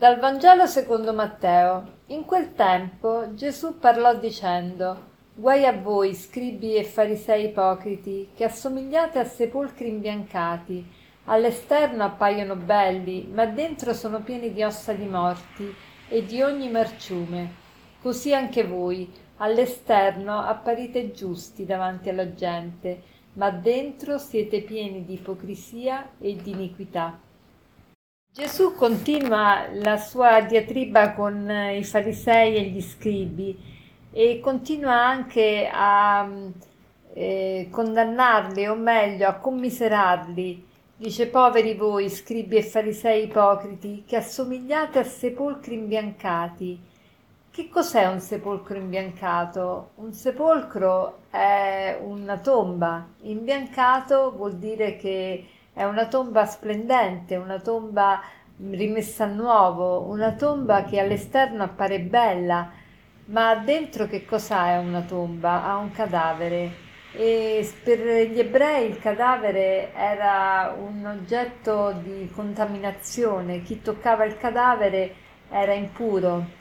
Dal Vangelo secondo Matteo. In quel tempo Gesù parlò dicendo Guai a voi, scribi e farisei ipocriti, che assomigliate a sepolcri imbiancati. All'esterno appaiono belli, ma dentro sono pieni di ossa di morti e di ogni marciume. Così anche voi, all'esterno apparite giusti davanti alla gente, ma dentro siete pieni di ipocrisia e di iniquità. Gesù continua la sua diatriba con eh, i farisei e gli scribi e continua anche a eh, condannarli, o meglio, a commiserarli. Dice, poveri voi, scribi e farisei ipocriti, che assomigliate a sepolcri imbiancati. Che cos'è un sepolcro imbiancato? Un sepolcro è una tomba. Imbiancato vuol dire che è una tomba splendente, una tomba rimessa a nuovo, una tomba che all'esterno appare bella, ma dentro che cosa è una tomba? Ha un cadavere e per gli ebrei il cadavere era un oggetto di contaminazione, chi toccava il cadavere era impuro.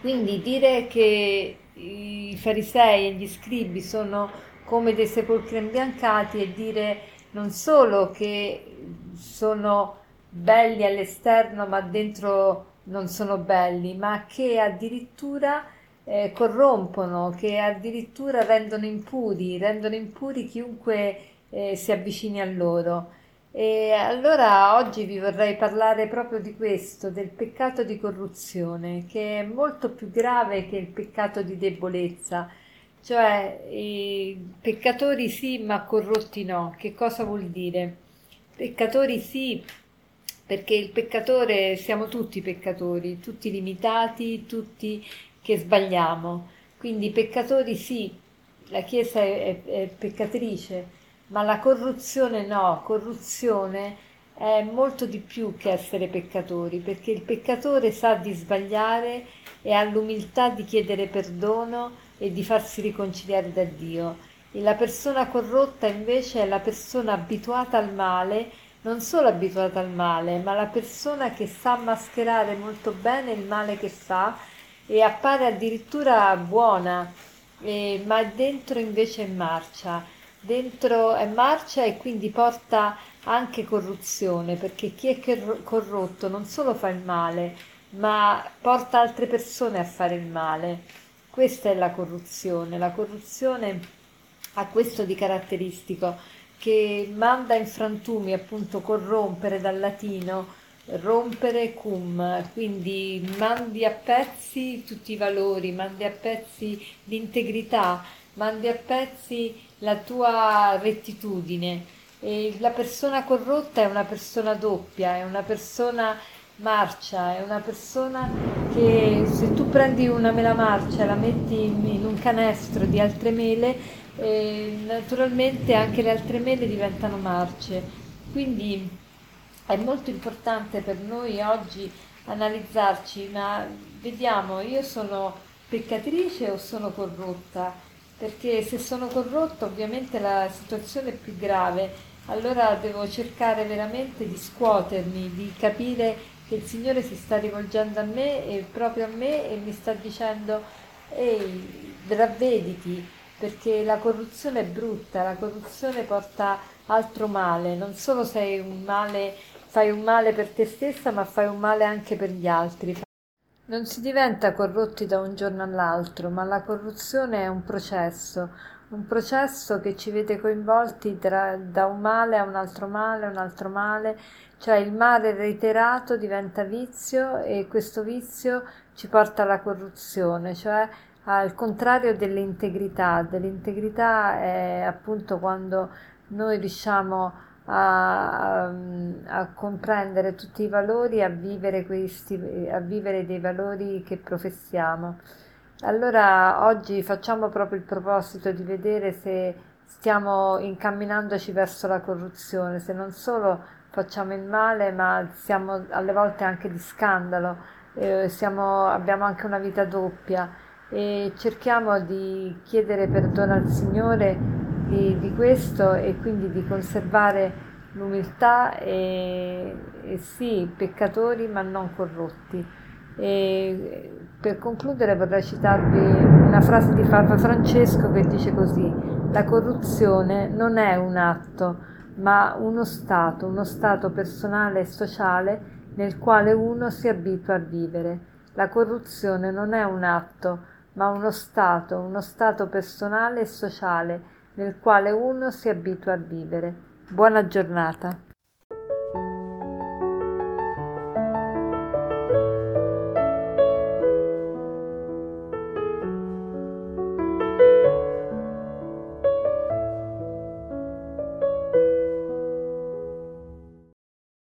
Quindi dire che i farisei e gli scribi sono come dei sepolcri imbiancati e dire non solo che sono belli all'esterno ma dentro non sono belli, ma che addirittura eh, corrompono, che addirittura rendono impuri, rendono impuri chiunque eh, si avvicini a loro. E allora oggi vi vorrei parlare proprio di questo, del peccato di corruzione, che è molto più grave che il peccato di debolezza cioè, i peccatori sì, ma corrotti no. Che cosa vuol dire? Peccatori sì, perché il peccatore siamo tutti peccatori, tutti limitati, tutti che sbagliamo. Quindi peccatori sì, la Chiesa è, è, è peccatrice, ma la corruzione no, corruzione è molto di più che essere peccatori, perché il peccatore sa di sbagliare e ha l'umiltà di chiedere perdono e di farsi riconciliare da Dio. E la persona corrotta invece è la persona abituata al male, non solo abituata al male, ma la persona che sa mascherare molto bene il male che fa e appare addirittura buona, eh, ma dentro invece è marcia. Dentro è marcia e quindi porta anche corruzione, perché chi è corrotto non solo fa il male, ma porta altre persone a fare il male. Questa è la corruzione. La corruzione ha questo di caratteristico che manda in frantumi, appunto corrompere dal latino, rompere cum, quindi mandi a pezzi tutti i valori, mandi a pezzi l'integrità, mandi a pezzi la tua rettitudine. E la persona corrotta è una persona doppia, è una persona marcia, è una persona che se tu prendi una mela marcia e la metti in un canestro di altre mele, eh, naturalmente anche le altre mele diventano marce. Quindi è molto importante per noi oggi analizzarci, ma vediamo, io sono peccatrice o sono corrotta? Perché se sono corrotta ovviamente la situazione è più grave, allora devo cercare veramente di scuotermi, di capire che il Signore si sta rivolgendo a me e proprio a me e mi sta dicendo ehi, ravvediti perché la corruzione è brutta, la corruzione porta altro male, non solo sei un male, fai un male per te stessa, ma fai un male anche per gli altri. Non si diventa corrotti da un giorno all'altro, ma la corruzione è un processo, un processo che ci vede coinvolti tra, da un male a un altro male, un altro male, cioè il male reiterato diventa vizio e questo vizio ci porta alla corruzione, cioè al contrario dell'integrità. Dell'integrità è appunto quando noi riusciamo a, a, comprendere tutti i valori, a vivere, questi, a vivere dei valori che professiamo. Allora oggi facciamo proprio il proposito di vedere se stiamo incamminandoci verso la corruzione, se non solo facciamo il male, ma siamo alle volte anche di scandalo, eh, siamo, abbiamo anche una vita doppia e cerchiamo di chiedere perdono al Signore di, di questo e quindi di conservare l'umiltà e, e sì, peccatori ma non corrotti. E per concludere vorrei citarvi una frase di Papa Francesco che dice così, la corruzione non è un atto, ma uno stato, uno stato personale e sociale nel quale uno si abitua a vivere. La corruzione non è un atto, ma uno stato, uno stato personale e sociale nel quale uno si abitua a vivere. Buona giornata.